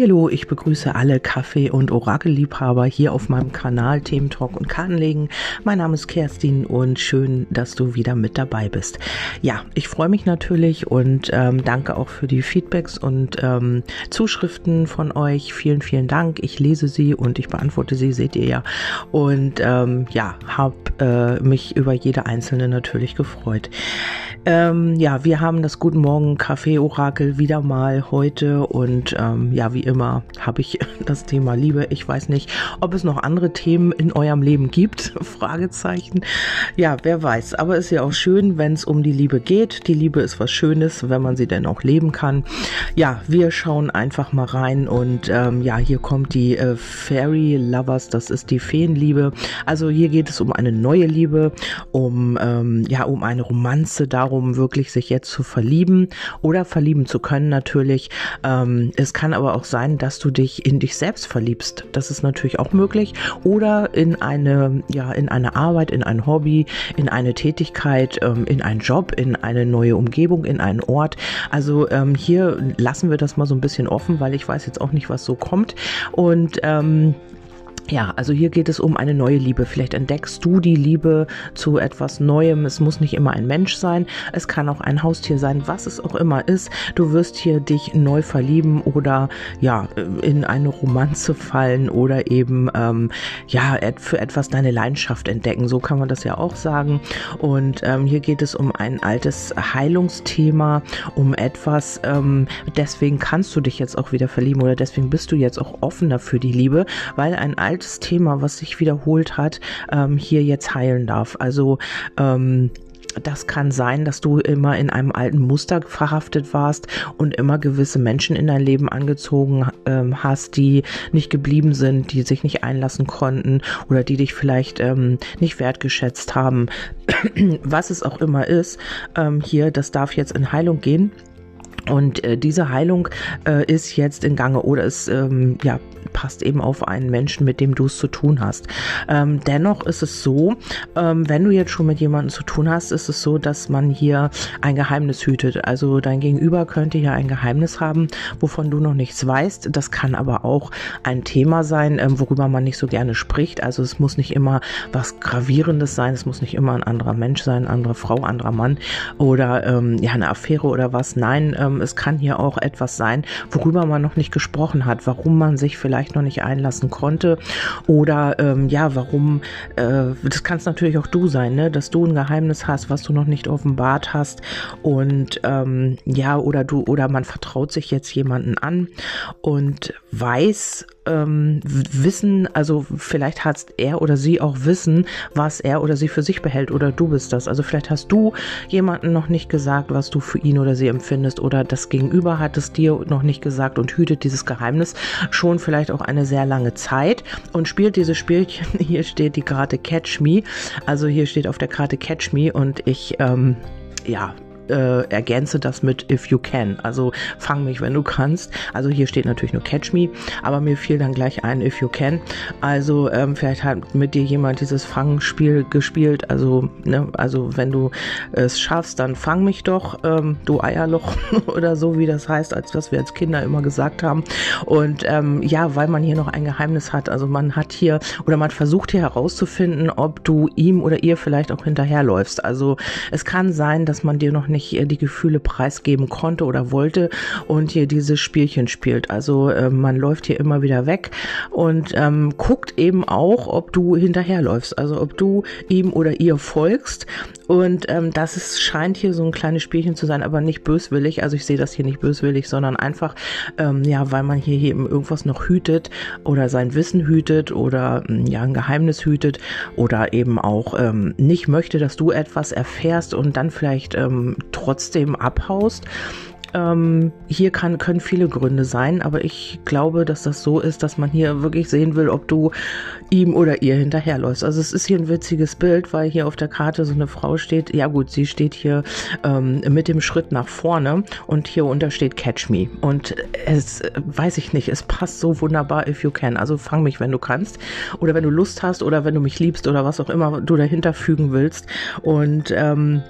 Hallo, ich begrüße alle Kaffee- und Orakelliebhaber hier auf meinem Kanal Themen Talk und Kartenlegen. Mein Name ist Kerstin und schön, dass du wieder mit dabei bist. Ja, ich freue mich natürlich und ähm, danke auch für die Feedbacks und ähm, Zuschriften von euch. Vielen, vielen Dank. Ich lese sie und ich beantworte sie, seht ihr ja. Und ähm, ja, habe äh, mich über jede einzelne natürlich gefreut. Ähm, ja, wir haben das Guten Morgen Kaffee Orakel wieder mal heute und ähm, ja, wie immer habe ich das Thema Liebe. Ich weiß nicht, ob es noch andere Themen in eurem Leben gibt. Fragezeichen. Ja, wer weiß. Aber es ist ja auch schön, wenn es um die Liebe geht. Die Liebe ist was Schönes, wenn man sie denn auch leben kann. Ja, wir schauen einfach mal rein und ähm, ja, hier kommt die äh, Fairy Lovers. Das ist die Feenliebe. Also hier geht es um eine neue Liebe, um ähm, ja, um eine Romanze darum darum, wirklich sich jetzt zu verlieben oder verlieben zu können natürlich. Ähm, es kann aber auch sein, dass du dich in dich selbst verliebst. Das ist natürlich auch möglich. Oder in eine, ja, in eine Arbeit, in ein Hobby, in eine Tätigkeit, ähm, in einen Job, in eine neue Umgebung, in einen Ort. Also ähm, hier lassen wir das mal so ein bisschen offen, weil ich weiß jetzt auch nicht, was so kommt. Und ähm, ja, also hier geht es um eine neue Liebe. Vielleicht entdeckst du die Liebe zu etwas Neuem. Es muss nicht immer ein Mensch sein. Es kann auch ein Haustier sein, was es auch immer ist. Du wirst hier dich neu verlieben oder ja, in eine Romanze fallen oder eben ähm, ja, für etwas deine Leidenschaft entdecken. So kann man das ja auch sagen. Und ähm, hier geht es um ein altes Heilungsthema, um etwas. Ähm, deswegen kannst du dich jetzt auch wieder verlieben oder deswegen bist du jetzt auch offener für die Liebe, weil ein altes Thema, was sich wiederholt hat, ähm, hier jetzt heilen darf. Also ähm, das kann sein, dass du immer in einem alten Muster verhaftet warst und immer gewisse Menschen in dein Leben angezogen ähm, hast, die nicht geblieben sind, die sich nicht einlassen konnten oder die dich vielleicht ähm, nicht wertgeschätzt haben. Was es auch immer ist, ähm, hier, das darf jetzt in Heilung gehen. Und äh, diese Heilung äh, ist jetzt in Gange oder es ähm, ja, passt eben auf einen Menschen, mit dem du es zu tun hast. Ähm, dennoch ist es so, ähm, wenn du jetzt schon mit jemandem zu tun hast, ist es so, dass man hier ein Geheimnis hütet. Also dein Gegenüber könnte hier ein Geheimnis haben, wovon du noch nichts weißt. Das kann aber auch ein Thema sein, ähm, worüber man nicht so gerne spricht. Also es muss nicht immer was Gravierendes sein, es muss nicht immer ein anderer Mensch sein, eine andere Frau, anderer Mann oder ähm, ja eine Affäre oder was. Nein, ähm, es kann hier auch etwas sein, worüber man noch nicht gesprochen hat, warum man sich vielleicht noch nicht einlassen konnte oder ähm, ja, warum, äh, das kann es natürlich auch du sein, ne? dass du ein Geheimnis hast, was du noch nicht offenbart hast und ähm, ja, oder du, oder man vertraut sich jetzt jemanden an und weiß, ähm, wissen, also vielleicht hat er oder sie auch wissen, was er oder sie für sich behält oder du bist das. Also vielleicht hast du jemanden noch nicht gesagt, was du für ihn oder sie empfindest oder das Gegenüber hat es dir noch nicht gesagt und hütet dieses Geheimnis schon vielleicht auch eine sehr lange Zeit und spielt diese Spielchen. Hier steht die Karte Catch Me. Also hier steht auf der Karte Catch Me und ich, ähm, ja, äh, ergänze das mit If You Can. Also fang mich, wenn du kannst. Also hier steht natürlich nur Catch Me, aber mir fiel dann gleich ein If You Can. Also ähm, vielleicht hat mit dir jemand dieses Fangspiel gespielt. Also, ne, also wenn du es schaffst, dann fang mich doch, ähm, du Eierloch oder so, wie das heißt, als was wir als Kinder immer gesagt haben. Und ähm, ja, weil man hier noch ein Geheimnis hat. Also man hat hier oder man versucht hier herauszufinden, ob du ihm oder ihr vielleicht auch hinterherläufst. Also es kann sein, dass man dir noch nicht nicht die Gefühle preisgeben konnte oder wollte und hier dieses Spielchen spielt. Also äh, man läuft hier immer wieder weg und ähm, guckt eben auch, ob du hinterherläufst, also ob du ihm oder ihr folgst. Und ähm, das ist, scheint hier so ein kleines Spielchen zu sein, aber nicht böswillig. Also ich sehe das hier nicht böswillig, sondern einfach, ähm, ja, weil man hier, hier eben irgendwas noch hütet oder sein Wissen hütet oder hm, ja, ein Geheimnis hütet oder eben auch ähm, nicht möchte, dass du etwas erfährst und dann vielleicht ähm, trotzdem abhaust. Ähm, hier kann, können viele Gründe sein, aber ich glaube, dass das so ist, dass man hier wirklich sehen will, ob du ihm oder ihr hinterherläufst. Also es ist hier ein witziges Bild, weil hier auf der Karte so eine Frau steht. Ja gut, sie steht hier ähm, mit dem Schritt nach vorne und hier unter steht Catch Me. Und es, weiß ich nicht, es passt so wunderbar, if you can. Also fang mich, wenn du kannst oder wenn du Lust hast oder wenn du mich liebst oder was auch immer du dahinter fügen willst. Und ähm,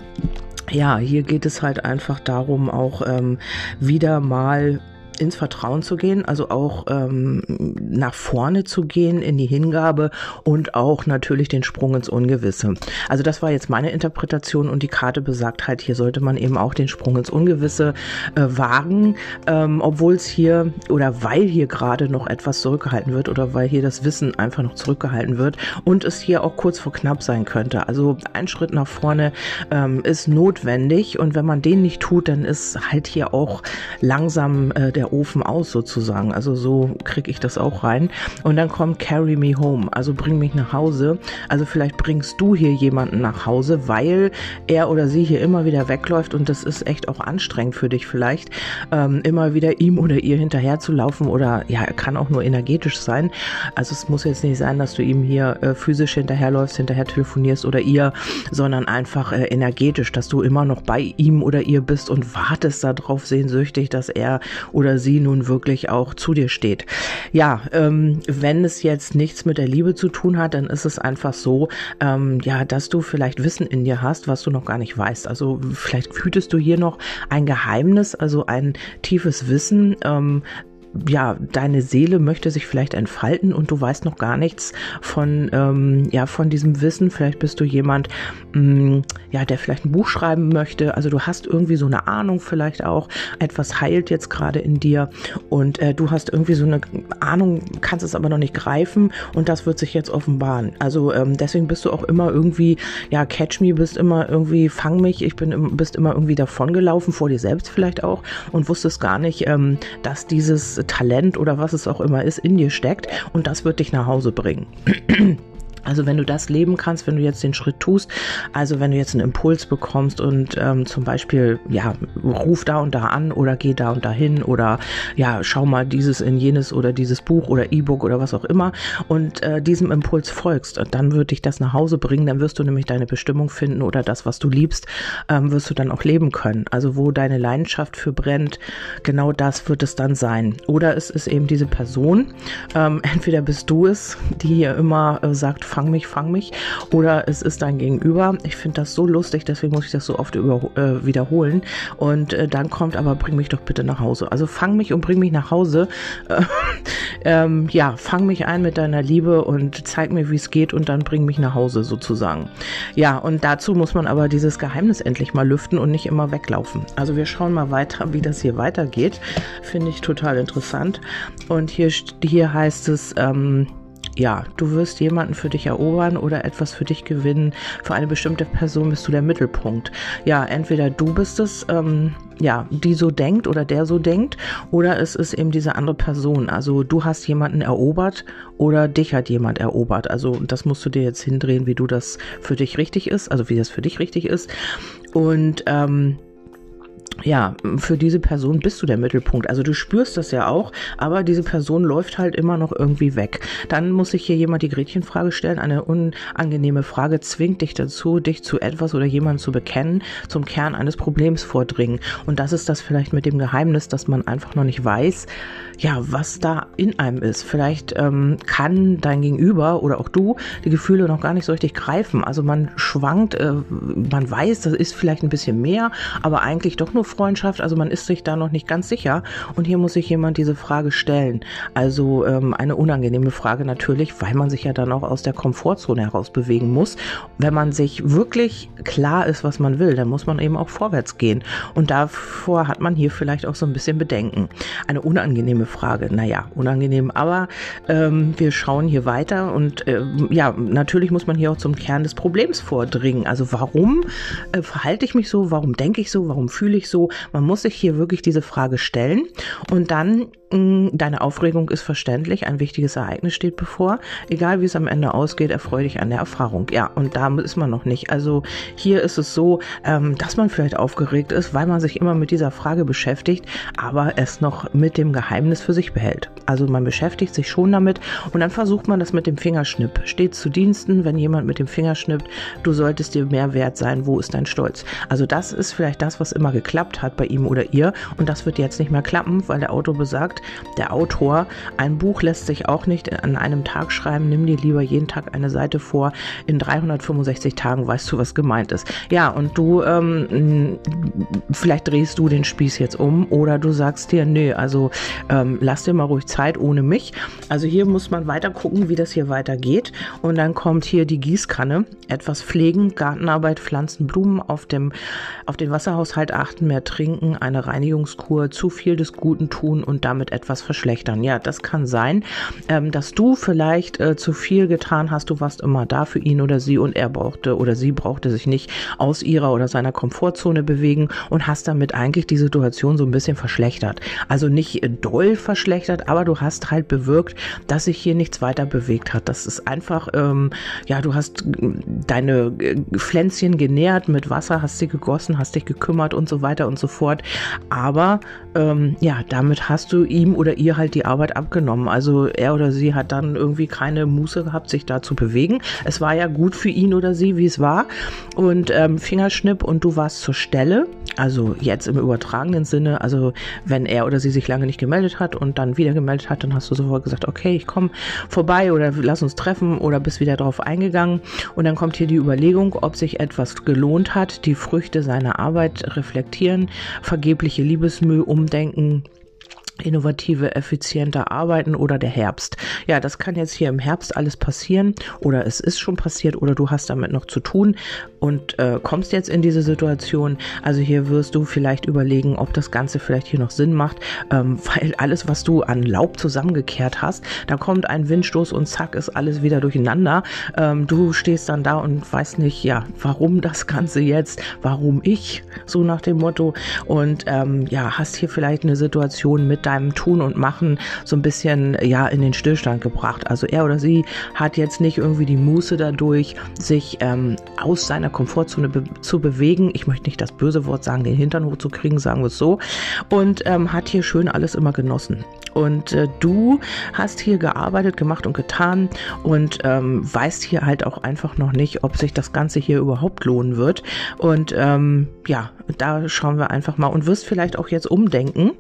ja, hier geht es halt einfach darum, auch ähm, wieder mal ins Vertrauen zu gehen, also auch ähm, nach vorne zu gehen in die Hingabe und auch natürlich den Sprung ins Ungewisse. Also das war jetzt meine Interpretation und die Karte besagt halt, hier sollte man eben auch den Sprung ins Ungewisse äh, wagen, ähm, obwohl es hier oder weil hier gerade noch etwas zurückgehalten wird oder weil hier das Wissen einfach noch zurückgehalten wird und es hier auch kurz vor knapp sein könnte. Also ein Schritt nach vorne ähm, ist notwendig und wenn man den nicht tut, dann ist halt hier auch langsam äh, der Ofen aus sozusagen. Also so kriege ich das auch rein. Und dann kommt Carry Me Home, also bring mich nach Hause. Also vielleicht bringst du hier jemanden nach Hause, weil er oder sie hier immer wieder wegläuft und das ist echt auch anstrengend für dich vielleicht, ähm, immer wieder ihm oder ihr hinterher zu laufen oder ja, kann auch nur energetisch sein. Also es muss jetzt nicht sein, dass du ihm hier äh, physisch hinterherläufst, hinterher telefonierst oder ihr, sondern einfach äh, energetisch, dass du immer noch bei ihm oder ihr bist und wartest darauf sehnsüchtig, dass er oder sie nun wirklich auch zu dir steht. Ja, ähm, wenn es jetzt nichts mit der Liebe zu tun hat, dann ist es einfach so, ähm, ja, dass du vielleicht Wissen in dir hast, was du noch gar nicht weißt. Also vielleicht hütest du hier noch ein Geheimnis, also ein tiefes Wissen, ähm, ja, deine Seele möchte sich vielleicht entfalten und du weißt noch gar nichts von, ähm, ja, von diesem Wissen. Vielleicht bist du jemand, mh, mm, ja, der vielleicht ein Buch schreiben möchte. Also du hast irgendwie so eine Ahnung vielleicht auch. Etwas heilt jetzt gerade in dir und äh, du hast irgendwie so eine Ahnung, kannst es aber noch nicht greifen und das wird sich jetzt offenbaren. Also ähm, deswegen bist du auch immer irgendwie, ja, catch me, bist immer irgendwie, fang mich. Ich bin, bist immer irgendwie davongelaufen, vor dir selbst vielleicht auch und wusstest gar nicht, ähm, dass dieses Talent oder was es auch immer ist in dir steckt und das wird dich nach Hause bringen. Also wenn du das leben kannst, wenn du jetzt den Schritt tust, also wenn du jetzt einen Impuls bekommst und ähm, zum Beispiel, ja, ruf da und da an oder geh da und da hin oder ja, schau mal dieses in jenes oder dieses Buch oder E-Book oder was auch immer und äh, diesem Impuls folgst, dann wird dich das nach Hause bringen, dann wirst du nämlich deine Bestimmung finden oder das, was du liebst, ähm, wirst du dann auch leben können. Also wo deine Leidenschaft für brennt, genau das wird es dann sein. Oder es ist eben diese Person, ähm, entweder bist du es, die hier immer äh, sagt, fang mich, fang mich. Oder es ist dein Gegenüber. Ich finde das so lustig, deswegen muss ich das so oft äh, wiederholen. Und äh, dann kommt aber, bring mich doch bitte nach Hause. Also fang mich und bring mich nach Hause. Äh, ähm, ja, fang mich ein mit deiner Liebe und zeig mir, wie es geht und dann bring mich nach Hause sozusagen. Ja, und dazu muss man aber dieses Geheimnis endlich mal lüften und nicht immer weglaufen. Also wir schauen mal weiter, wie das hier weitergeht. Finde ich total interessant. Und hier, hier heißt es, ähm, ja, du wirst jemanden für dich erobern oder etwas für dich gewinnen. Für eine bestimmte Person bist du der Mittelpunkt. Ja, entweder du bist es, ähm, ja, die so denkt oder der so denkt, oder es ist eben diese andere Person. Also du hast jemanden erobert oder dich hat jemand erobert. Also das musst du dir jetzt hindrehen, wie du das für dich richtig ist, also wie das für dich richtig ist. Und ähm, ja, für diese Person bist du der Mittelpunkt. Also du spürst das ja auch, aber diese Person läuft halt immer noch irgendwie weg. Dann muss sich hier jemand die Gretchenfrage stellen. Eine unangenehme Frage zwingt dich dazu, dich zu etwas oder jemandem zu bekennen, zum Kern eines Problems vordringen. Und das ist das vielleicht mit dem Geheimnis, dass man einfach noch nicht weiß, ja, was da in einem ist. Vielleicht ähm, kann dein Gegenüber oder auch du die Gefühle noch gar nicht so richtig greifen. Also man schwankt, äh, man weiß, das ist vielleicht ein bisschen mehr, aber eigentlich doch nur Freundschaft. Also man ist sich da noch nicht ganz sicher. Und hier muss sich jemand diese Frage stellen. Also ähm, eine unangenehme Frage natürlich, weil man sich ja dann auch aus der Komfortzone heraus bewegen muss. Wenn man sich wirklich klar ist, was man will, dann muss man eben auch vorwärts gehen. Und davor hat man hier vielleicht auch so ein bisschen Bedenken. Eine unangenehme Frage. Naja, unangenehm, aber ähm, wir schauen hier weiter und äh, ja, natürlich muss man hier auch zum Kern des Problems vordringen. Also warum äh, verhalte ich mich so? Warum denke ich so? Warum fühle ich so? Man muss sich hier wirklich diese Frage stellen und dann Mm, deine Aufregung ist verständlich, ein wichtiges Ereignis steht bevor. Egal wie es am Ende ausgeht, erfreue dich an der Erfahrung. Ja, und da ist man noch nicht. Also hier ist es so, ähm, dass man vielleicht aufgeregt ist, weil man sich immer mit dieser Frage beschäftigt, aber es noch mit dem Geheimnis für sich behält. Also man beschäftigt sich schon damit und dann versucht man das mit dem Fingerschnipp. Steht zu Diensten, wenn jemand mit dem Finger schnippt, du solltest dir mehr wert sein, wo ist dein Stolz? Also das ist vielleicht das, was immer geklappt geklappt hat bei ihm oder ihr. Und das wird jetzt nicht mehr klappen, weil der Autor besagt, der Autor, ein Buch lässt sich auch nicht an einem Tag schreiben, nimm dir lieber jeden Tag eine Seite vor, in 365 Tagen weißt du, was gemeint ist. Ja, und du, ähm, vielleicht drehst du den Spieß jetzt um oder du sagst dir, nee, also ähm, lass dir mal ruhig Zeit ohne mich. Also hier muss man weiter gucken, wie das hier weitergeht. Und dann kommt hier die Gießkanne, etwas pflegen, Gartenarbeit, Pflanzen, Blumen auf dem, auf den Wasserhaushalt achten, mehr trinken, eine Reinigungskur, zu viel des Guten tun und damit etwas verschlechtern. Ja, das kann sein, ähm, dass du vielleicht äh, zu viel getan hast, du warst immer da für ihn oder sie und er brauchte oder sie brauchte sich nicht aus ihrer oder seiner Komfortzone bewegen und hast damit eigentlich die Situation so ein bisschen verschlechtert. Also nicht doll verschlechtert, aber du hast halt bewirkt, dass sich hier nichts weiter bewegt hat. Das ist einfach, ähm, ja, du hast deine äh, Pflänzchen genährt mit Wasser, hast sie gegossen, hast dich gekümmert und so weiter und so fort. Aber ähm, ja, damit hast du ihm oder ihr halt die Arbeit abgenommen. Also er oder sie hat dann irgendwie keine Muße gehabt, sich da zu bewegen. Es war ja gut für ihn oder sie, wie es war. Und ähm, Fingerschnipp und du warst zur Stelle. Also jetzt im übertragenen Sinne. Also wenn er oder sie sich lange nicht gemeldet hat und dann wieder gemeldet hat, dann hast du sofort gesagt, okay, ich komme vorbei oder lass uns treffen oder bist wieder darauf eingegangen. Und dann kommt hier die Überlegung, ob sich etwas gelohnt hat, die Früchte seiner Arbeit reflektieren, vergebliche Liebesmühe umdenken, innovative, effizienter arbeiten oder der Herbst. Ja, das kann jetzt hier im Herbst alles passieren oder es ist schon passiert oder du hast damit noch zu tun und äh, kommst jetzt in diese Situation. Also hier wirst du vielleicht überlegen, ob das Ganze vielleicht hier noch Sinn macht, ähm, weil alles, was du an Laub zusammengekehrt hast, da kommt ein Windstoß und zack ist alles wieder durcheinander. Ähm, du stehst dann da und weißt nicht, ja, warum das Ganze jetzt, warum ich, so nach dem Motto und ähm, ja, hast hier vielleicht eine Situation mit deinem Tun und Machen so ein bisschen ja in den Stillstand gebracht. Also er oder sie hat jetzt nicht irgendwie die Muße dadurch, sich ähm, aus seiner Komfortzone be zu bewegen. Ich möchte nicht das böse Wort sagen, den Hintern hochzukriegen, sagen wir es so. Und ähm, hat hier schön alles immer genossen. Und äh, du hast hier gearbeitet, gemacht und getan und ähm, weißt hier halt auch einfach noch nicht, ob sich das Ganze hier überhaupt lohnen wird. Und ähm, ja, da schauen wir einfach mal und wirst vielleicht auch jetzt umdenken,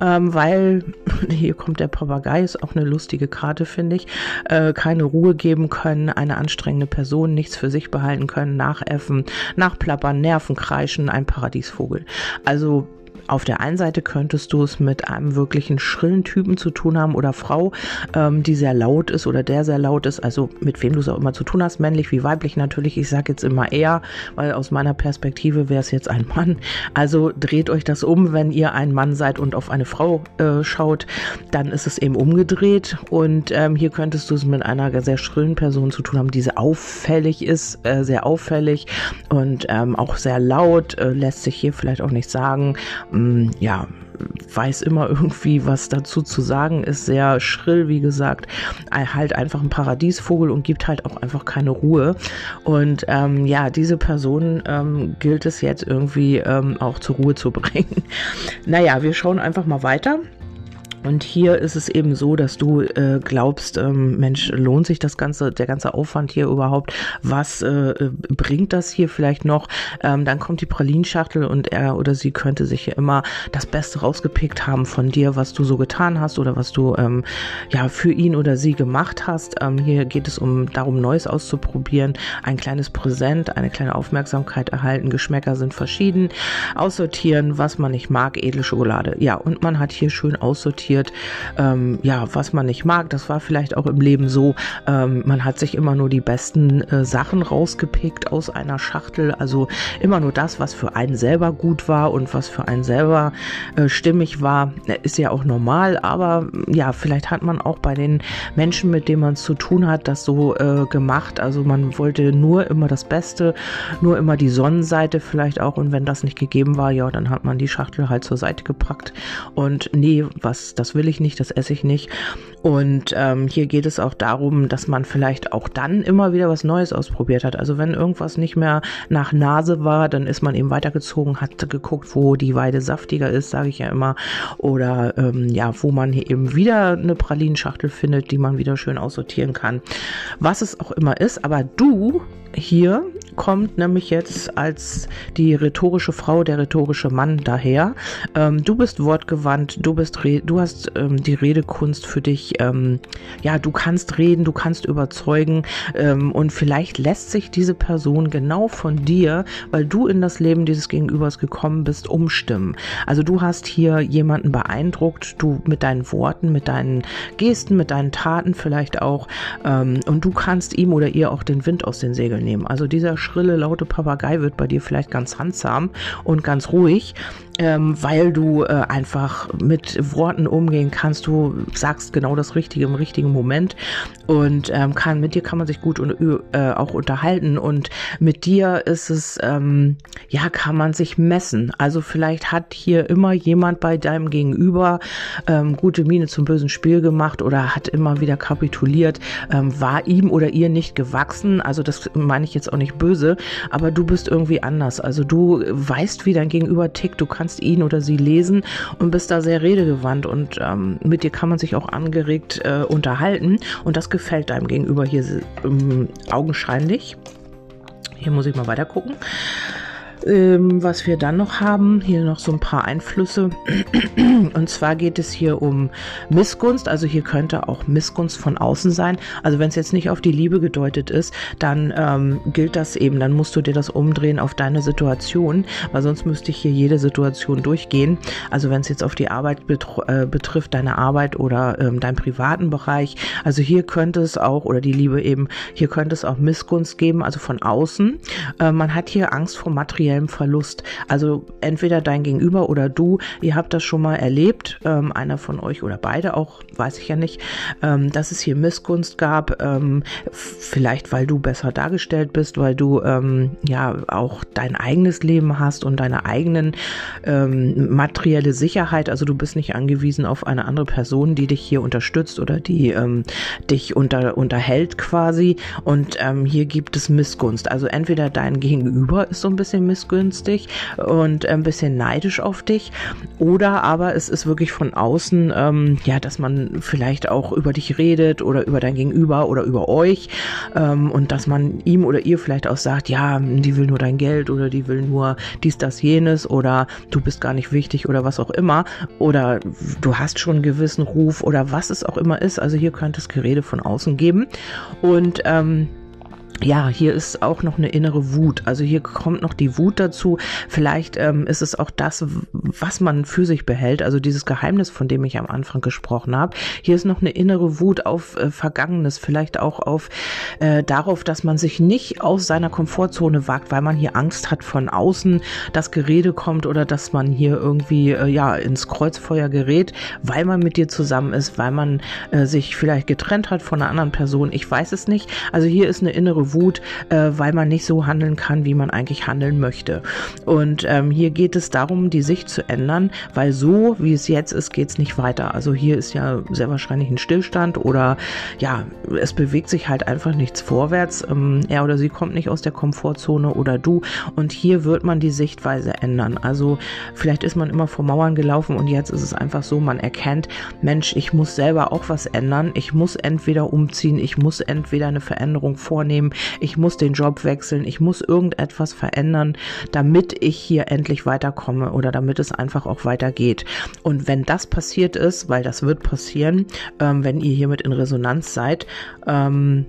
ähm, weil hier kommt der Papagei, ist auch eine lustige Karte, finde ich. Äh, keine Ruhe geben können, eine anstrengende Person, nichts für sich behalten können, nachäffen, nachplappern, Nerven kreischen, ein Paradiesvogel. Also auf der einen Seite könntest du es mit einem wirklichen schrillen Typen zu tun haben oder Frau, ähm, die sehr laut ist oder der sehr laut ist, also mit wem du es auch immer zu tun hast, männlich wie weiblich natürlich. Ich sage jetzt immer eher, weil aus meiner Perspektive wäre es jetzt ein Mann. Also dreht euch das um, wenn ihr ein Mann seid und auf eine Frau äh, schaut, dann ist es eben umgedreht und ähm, hier könntest du es mit einer sehr schrillen Person zu tun haben, die sehr auffällig ist, äh, sehr auffällig und ähm, auch sehr laut, äh, lässt sich hier vielleicht auch nicht sagen Mm, ja, weiß immer irgendwie was dazu zu sagen, ist sehr schrill, wie gesagt, halt einfach ein Paradiesvogel und gibt halt auch einfach keine Ruhe. Und ähm, ja, diese Person ähm, gilt es jetzt irgendwie ähm, auch zur Ruhe zu bringen. naja, wir schauen einfach mal weiter. Und hier ist es eben so, dass du äh, glaubst, ähm, Mensch, lohnt sich das ganze, der ganze Aufwand hier überhaupt? Was äh, bringt das hier vielleicht noch? Ähm, dann kommt die Pralinschachtel und er oder sie könnte sich hier immer das Beste rausgepickt haben von dir, was du so getan hast oder was du ähm, ja für ihn oder sie gemacht hast. Ähm, hier geht es um darum, Neues auszuprobieren, ein kleines Präsent, eine kleine Aufmerksamkeit erhalten. Geschmäcker sind verschieden. Aussortieren, was man nicht mag, edle Schokolade. Ja, und man hat hier schön aussortiert passiert, ähm, ja, was man nicht mag. Das war vielleicht auch im Leben so. Ähm, man hat sich immer nur die besten äh, Sachen rausgepickt aus einer Schachtel. Also immer nur das, was für einen selber gut war und was für einen selber äh, stimmig war. Ist ja auch normal, aber ja, vielleicht hat man auch bei den Menschen, mit denen man es zu tun hat, das so äh, gemacht. Also man wollte nur immer das Beste, nur immer die Sonnenseite vielleicht auch. Und wenn das nicht gegeben war, ja, dann hat man die Schachtel halt zur Seite gepackt. Und nee, was das das will ich nicht, das esse ich nicht. Und ähm, hier geht es auch darum, dass man vielleicht auch dann immer wieder was Neues ausprobiert hat. Also wenn irgendwas nicht mehr nach Nase war, dann ist man eben weitergezogen, hat geguckt, wo die Weide saftiger ist, sage ich ja immer. Oder ähm, ja, wo man hier eben wieder eine Pralinenschachtel findet, die man wieder schön aussortieren kann. Was es auch immer ist, aber du hier kommt nämlich jetzt als die rhetorische Frau, der rhetorische Mann daher. Ähm, du bist wortgewandt, du bist, du hast ähm, die Redekunst für dich. Ähm, ja, du kannst reden, du kannst überzeugen ähm, und vielleicht lässt sich diese Person genau von dir, weil du in das Leben dieses Gegenübers gekommen bist, umstimmen. Also du hast hier jemanden beeindruckt, du mit deinen Worten, mit deinen Gesten, mit deinen Taten vielleicht auch ähm, und du kannst ihm oder ihr auch den Wind aus den Segeln nehmen. Also dieser schrille, laute Papagei wird bei dir vielleicht ganz handsam und ganz ruhig ähm, weil du äh, einfach mit Worten umgehen kannst. Du sagst genau das Richtige im richtigen Moment und ähm, kann mit dir kann man sich gut und, äh, auch unterhalten und mit dir ist es ähm, ja kann man sich messen. Also vielleicht hat hier immer jemand bei deinem Gegenüber ähm, gute Miene zum bösen Spiel gemacht oder hat immer wieder kapituliert, ähm, war ihm oder ihr nicht gewachsen. Also das meine ich jetzt auch nicht böse, aber du bist irgendwie anders. Also du weißt, wie dein Gegenüber tickt. Du kannst kannst ihn oder sie lesen und bist da sehr redegewandt und ähm, mit dir kann man sich auch angeregt äh, unterhalten und das gefällt deinem Gegenüber hier ähm, augenscheinlich. Hier muss ich mal weiter gucken. Ähm, was wir dann noch haben, hier noch so ein paar Einflüsse. Und zwar geht es hier um Missgunst. Also hier könnte auch Missgunst von außen sein. Also wenn es jetzt nicht auf die Liebe gedeutet ist, dann ähm, gilt das eben. Dann musst du dir das umdrehen auf deine Situation, weil sonst müsste ich hier jede Situation durchgehen. Also wenn es jetzt auf die Arbeit äh, betrifft, deine Arbeit oder ähm, deinen privaten Bereich. Also hier könnte es auch, oder die Liebe eben, hier könnte es auch Missgunst geben, also von außen. Äh, man hat hier Angst vor materiellen Verlust. Also entweder dein Gegenüber oder du, ihr habt das schon mal erlebt, ähm, einer von euch oder beide auch, weiß ich ja nicht, ähm, dass es hier Missgunst gab, ähm, vielleicht weil du besser dargestellt bist, weil du ähm, ja auch dein eigenes Leben hast und deine eigenen ähm, materielle Sicherheit. Also du bist nicht angewiesen auf eine andere Person, die dich hier unterstützt oder die ähm, dich unter, unterhält quasi. Und hier gibt es Missgunst. Also entweder dein Gegenüber ist so ein bisschen Missgunst, missgünstig und ein bisschen neidisch auf dich. Oder aber es ist wirklich von außen, ähm, ja, dass man vielleicht auch über dich redet oder über dein Gegenüber oder über euch ähm, und dass man ihm oder ihr vielleicht auch sagt, ja, die will nur dein Geld oder die will nur dies, das, jenes oder du bist gar nicht wichtig oder was auch immer oder du hast schon einen gewissen Ruf oder was es auch immer ist. Also hier könnte es Gerede von außen geben und ähm, ja, hier ist auch noch eine innere Wut. Also hier kommt noch die Wut dazu. Vielleicht ähm, ist es auch das, was man für sich behält. Also dieses Geheimnis, von dem ich am Anfang gesprochen habe. Hier ist noch eine innere Wut auf äh, Vergangenes, vielleicht auch auf äh, darauf, dass man sich nicht aus seiner Komfortzone wagt, weil man hier Angst hat von außen, dass Gerede kommt oder dass man hier irgendwie äh, ja ins Kreuzfeuer gerät, weil man mit dir zusammen ist, weil man äh, sich vielleicht getrennt hat von einer anderen Person. Ich weiß es nicht. Also hier ist eine innere Wut, äh, weil man nicht so handeln kann, wie man eigentlich handeln möchte. Und ähm, hier geht es darum, die Sicht zu ändern, weil so, wie es jetzt ist, geht es nicht weiter. Also hier ist ja sehr wahrscheinlich ein Stillstand oder ja, es bewegt sich halt einfach nichts vorwärts. Ähm, er oder sie kommt nicht aus der Komfortzone oder du. Und hier wird man die Sichtweise ändern. Also vielleicht ist man immer vor Mauern gelaufen und jetzt ist es einfach so, man erkennt, Mensch, ich muss selber auch was ändern. Ich muss entweder umziehen, ich muss entweder eine Veränderung vornehmen, ich muss den Job wechseln, ich muss irgendetwas verändern, damit ich hier endlich weiterkomme oder damit es einfach auch weitergeht. Und wenn das passiert ist, weil das wird passieren, ähm, wenn ihr hiermit in Resonanz seid, ähm,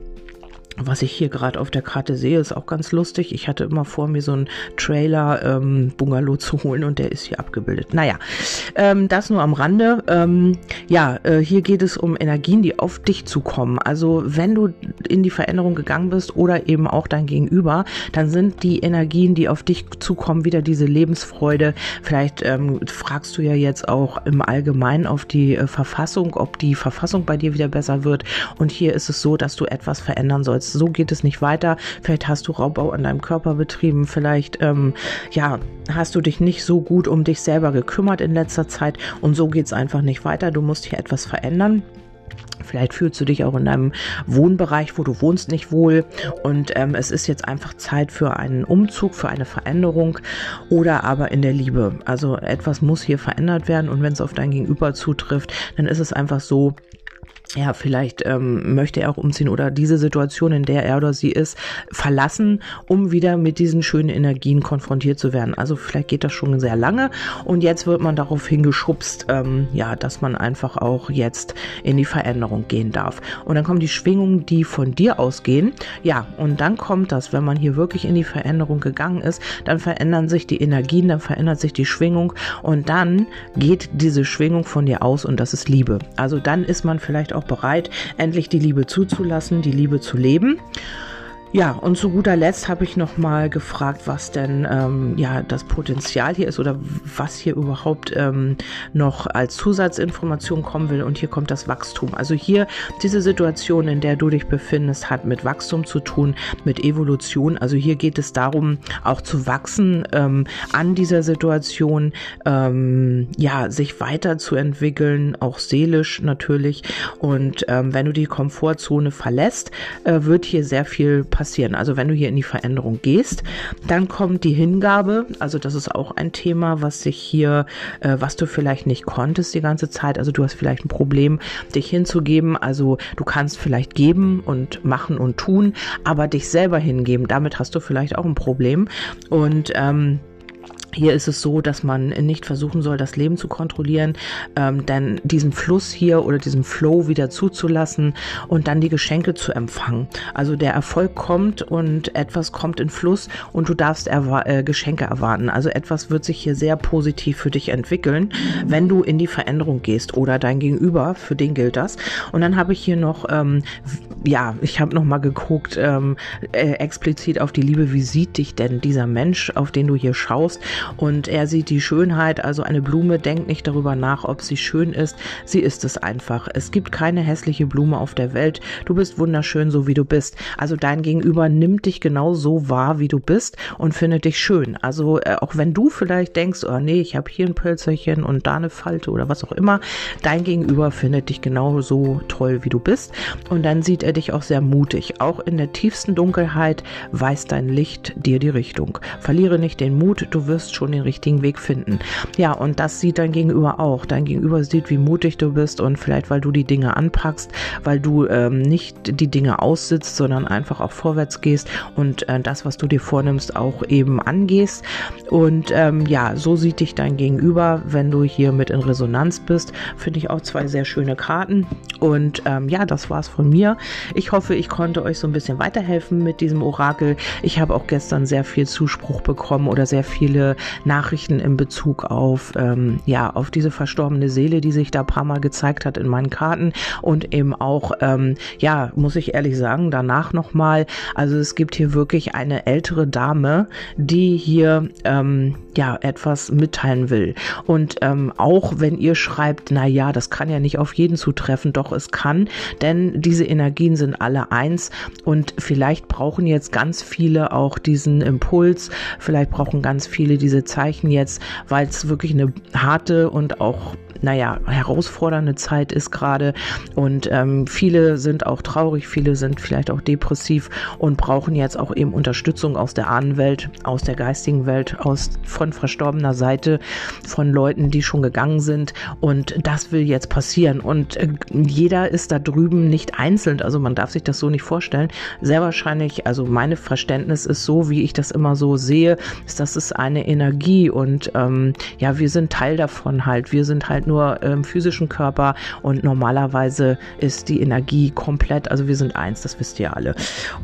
was ich hier gerade auf der Karte sehe, ist auch ganz lustig. Ich hatte immer vor, mir so einen Trailer-Bungalow ähm, zu holen und der ist hier abgebildet. Naja, ähm, das nur am Rande. Ähm, ja, äh, hier geht es um Energien, die auf dich zukommen. Also wenn du in die Veränderung gegangen bist oder eben auch dein Gegenüber, dann sind die Energien, die auf dich zukommen, wieder diese Lebensfreude. Vielleicht ähm, fragst du ja jetzt auch im Allgemeinen auf die äh, Verfassung, ob die Verfassung bei dir wieder besser wird. Und hier ist es so, dass du etwas verändern sollst jetzt, so geht es nicht weiter. Vielleicht hast du Raubbau an deinem Körper betrieben, vielleicht ähm, ja, hast du dich nicht so gut um dich selber gekümmert in letzter Zeit und so geht es einfach nicht weiter. Du musst hier etwas verändern. Vielleicht fühlst du dich auch in deinem Wohnbereich, wo du wohnst, nicht wohl. Und ähm, es ist jetzt einfach Zeit für einen Umzug, für eine Veränderung oder aber in der Liebe. Also etwas muss hier verändert werden. Und wenn es auf dein Gegenüber zutrifft, dann ist es einfach so, ja, vielleicht ähm, möchte er auch umziehen oder diese Situation, in der er oder sie ist, verlassen, um wieder mit diesen schönen Energien konfrontiert zu werden. Also vielleicht geht das schon sehr lange und jetzt wird man darauf hingeschubst, ähm, ja, dass man einfach auch jetzt in die Veränderung gehen darf. Und dann kommen die Schwingungen, die von dir ausgehen. Ja, und dann kommt das, wenn man hier wirklich in die Veränderung gegangen ist, dann verändern sich die Energien, dann verändert sich die Schwingung und dann geht diese Schwingung von dir aus und das ist Liebe. Also dann ist man vielleicht auch bereit, endlich die Liebe zuzulassen, die Liebe zu leben. Ja, und zu guter Letzt habe ich noch mal gefragt, was denn ähm, ja das Potenzial hier ist oder was hier überhaupt ähm, noch als Zusatzinformation kommen will. Und hier kommt das Wachstum. Also hier diese Situation, in der du dich befindest, hat mit Wachstum zu tun, mit Evolution. Also hier geht es darum, auch zu wachsen ähm, an dieser Situation, ähm, ja, sich weiterzuentwickeln, auch seelisch natürlich. Und ähm, wenn du die Komfortzone verlässt, äh, wird hier sehr viel passieren passieren. Also wenn du hier in die Veränderung gehst, dann kommt die Hingabe. Also das ist auch ein Thema, was sich hier, äh, was du vielleicht nicht konntest die ganze Zeit. Also du hast vielleicht ein Problem, dich hinzugeben. Also du kannst vielleicht geben und machen und tun, aber dich selber hingeben, damit hast du vielleicht auch ein Problem. Und ähm, hier ist es so, dass man nicht versuchen soll, das Leben zu kontrollieren, ähm, denn diesen Fluss hier oder diesen Flow wieder zuzulassen und dann die Geschenke zu empfangen. Also der Erfolg kommt und etwas kommt in Fluss und du darfst erwa äh, Geschenke erwarten. Also etwas wird sich hier sehr positiv für dich entwickeln, wenn du in die Veränderung gehst oder dein Gegenüber, für den gilt das. Und dann habe ich hier noch, ähm, ja, ich habe noch mal geguckt, ähm, äh, explizit auf die Liebe, wie sieht dich denn dieser Mensch, auf den du hier schaust? Und er sieht die Schönheit, also eine Blume denkt nicht darüber nach, ob sie schön ist, sie ist es einfach. Es gibt keine hässliche Blume auf der Welt, du bist wunderschön, so wie du bist. Also dein Gegenüber nimmt dich genau so wahr, wie du bist und findet dich schön. Also äh, auch wenn du vielleicht denkst, oh nee, ich habe hier ein Pölzerchen und da eine Falte oder was auch immer, dein Gegenüber findet dich genau so toll, wie du bist und dann sieht er dich auch sehr mutig. Auch in der tiefsten Dunkelheit weist dein Licht dir die Richtung. Verliere nicht den Mut, du wirst wirst schon den richtigen Weg finden. Ja, und das sieht dein Gegenüber auch. Dein Gegenüber sieht, wie mutig du bist und vielleicht, weil du die Dinge anpackst, weil du ähm, nicht die Dinge aussitzt, sondern einfach auch vorwärts gehst und äh, das, was du dir vornimmst, auch eben angehst. Und ähm, ja, so sieht dich dein Gegenüber, wenn du hier mit in Resonanz bist. Finde ich auch zwei sehr schöne Karten. Und ähm, ja, das war's von mir. Ich hoffe, ich konnte euch so ein bisschen weiterhelfen mit diesem Orakel. Ich habe auch gestern sehr viel Zuspruch bekommen oder sehr viele Nachrichten in Bezug auf, ähm, ja, auf diese verstorbene Seele, die sich da paar Mal gezeigt hat in meinen Karten. Und eben auch, ähm, ja, muss ich ehrlich sagen, danach nochmal, also es gibt hier wirklich eine ältere Dame, die hier, ähm, ja, etwas mitteilen will. Und ähm, auch wenn ihr schreibt, na ja, das kann ja nicht auf jeden zutreffen, doch es kann, denn diese Energien sind alle eins. Und vielleicht brauchen jetzt ganz viele auch diesen Impuls, vielleicht brauchen ganz viele diese Zeichen jetzt, weil es wirklich eine harte und auch naja, herausfordernde Zeit ist gerade. Und ähm, viele sind auch traurig, viele sind vielleicht auch depressiv und brauchen jetzt auch eben Unterstützung aus der Ahnenwelt, aus der geistigen Welt, aus von verstorbener Seite, von Leuten, die schon gegangen sind. Und das will jetzt passieren. Und äh, jeder ist da drüben nicht einzeln, also man darf sich das so nicht vorstellen. Sehr wahrscheinlich, also meine Verständnis ist so, wie ich das immer so sehe, ist, dass es eine Energie und ähm, ja, wir sind Teil davon halt, wir sind halt nur im physischen Körper und normalerweise ist die Energie komplett, also wir sind eins, das wisst ihr alle.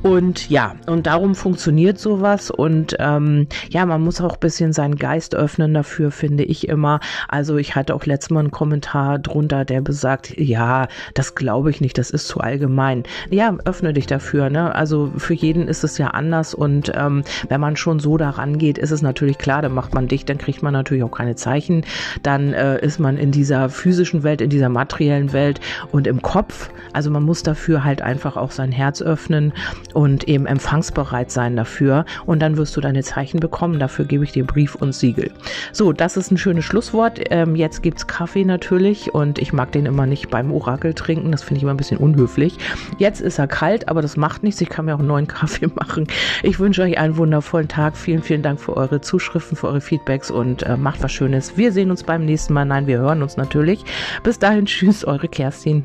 Und ja, und darum funktioniert sowas und ähm, ja, man muss auch ein bisschen seinen Geist öffnen dafür, finde ich immer. Also ich hatte auch letztes Mal einen Kommentar drunter, der besagt, ja, das glaube ich nicht, das ist zu allgemein. Ja, öffne dich dafür, ne? Also für jeden ist es ja anders und ähm, wenn man schon so daran geht, ist es natürlich klar, dann macht man dicht, dann kriegt man natürlich auch keine Zeichen, dann äh, ist man in dieser physischen Welt, in dieser materiellen Welt und im Kopf. Also man muss dafür halt einfach auch sein Herz öffnen und eben empfangsbereit sein dafür. Und dann wirst du deine Zeichen bekommen. Dafür gebe ich dir Brief und Siegel. So, das ist ein schönes Schlusswort. Ähm, jetzt gibt's Kaffee natürlich und ich mag den immer nicht beim Orakel trinken. Das finde ich immer ein bisschen unhöflich. Jetzt ist er kalt, aber das macht nichts. Ich kann mir auch einen neuen Kaffee machen. Ich wünsche euch einen wundervollen Tag. Vielen, vielen Dank für eure Zuschriften, für eure Feedbacks und äh, macht was Schönes. Wir sehen uns beim nächsten Mal. Nein, wir hören uns natürlich. Bis dahin, tschüss, eure Kerstin.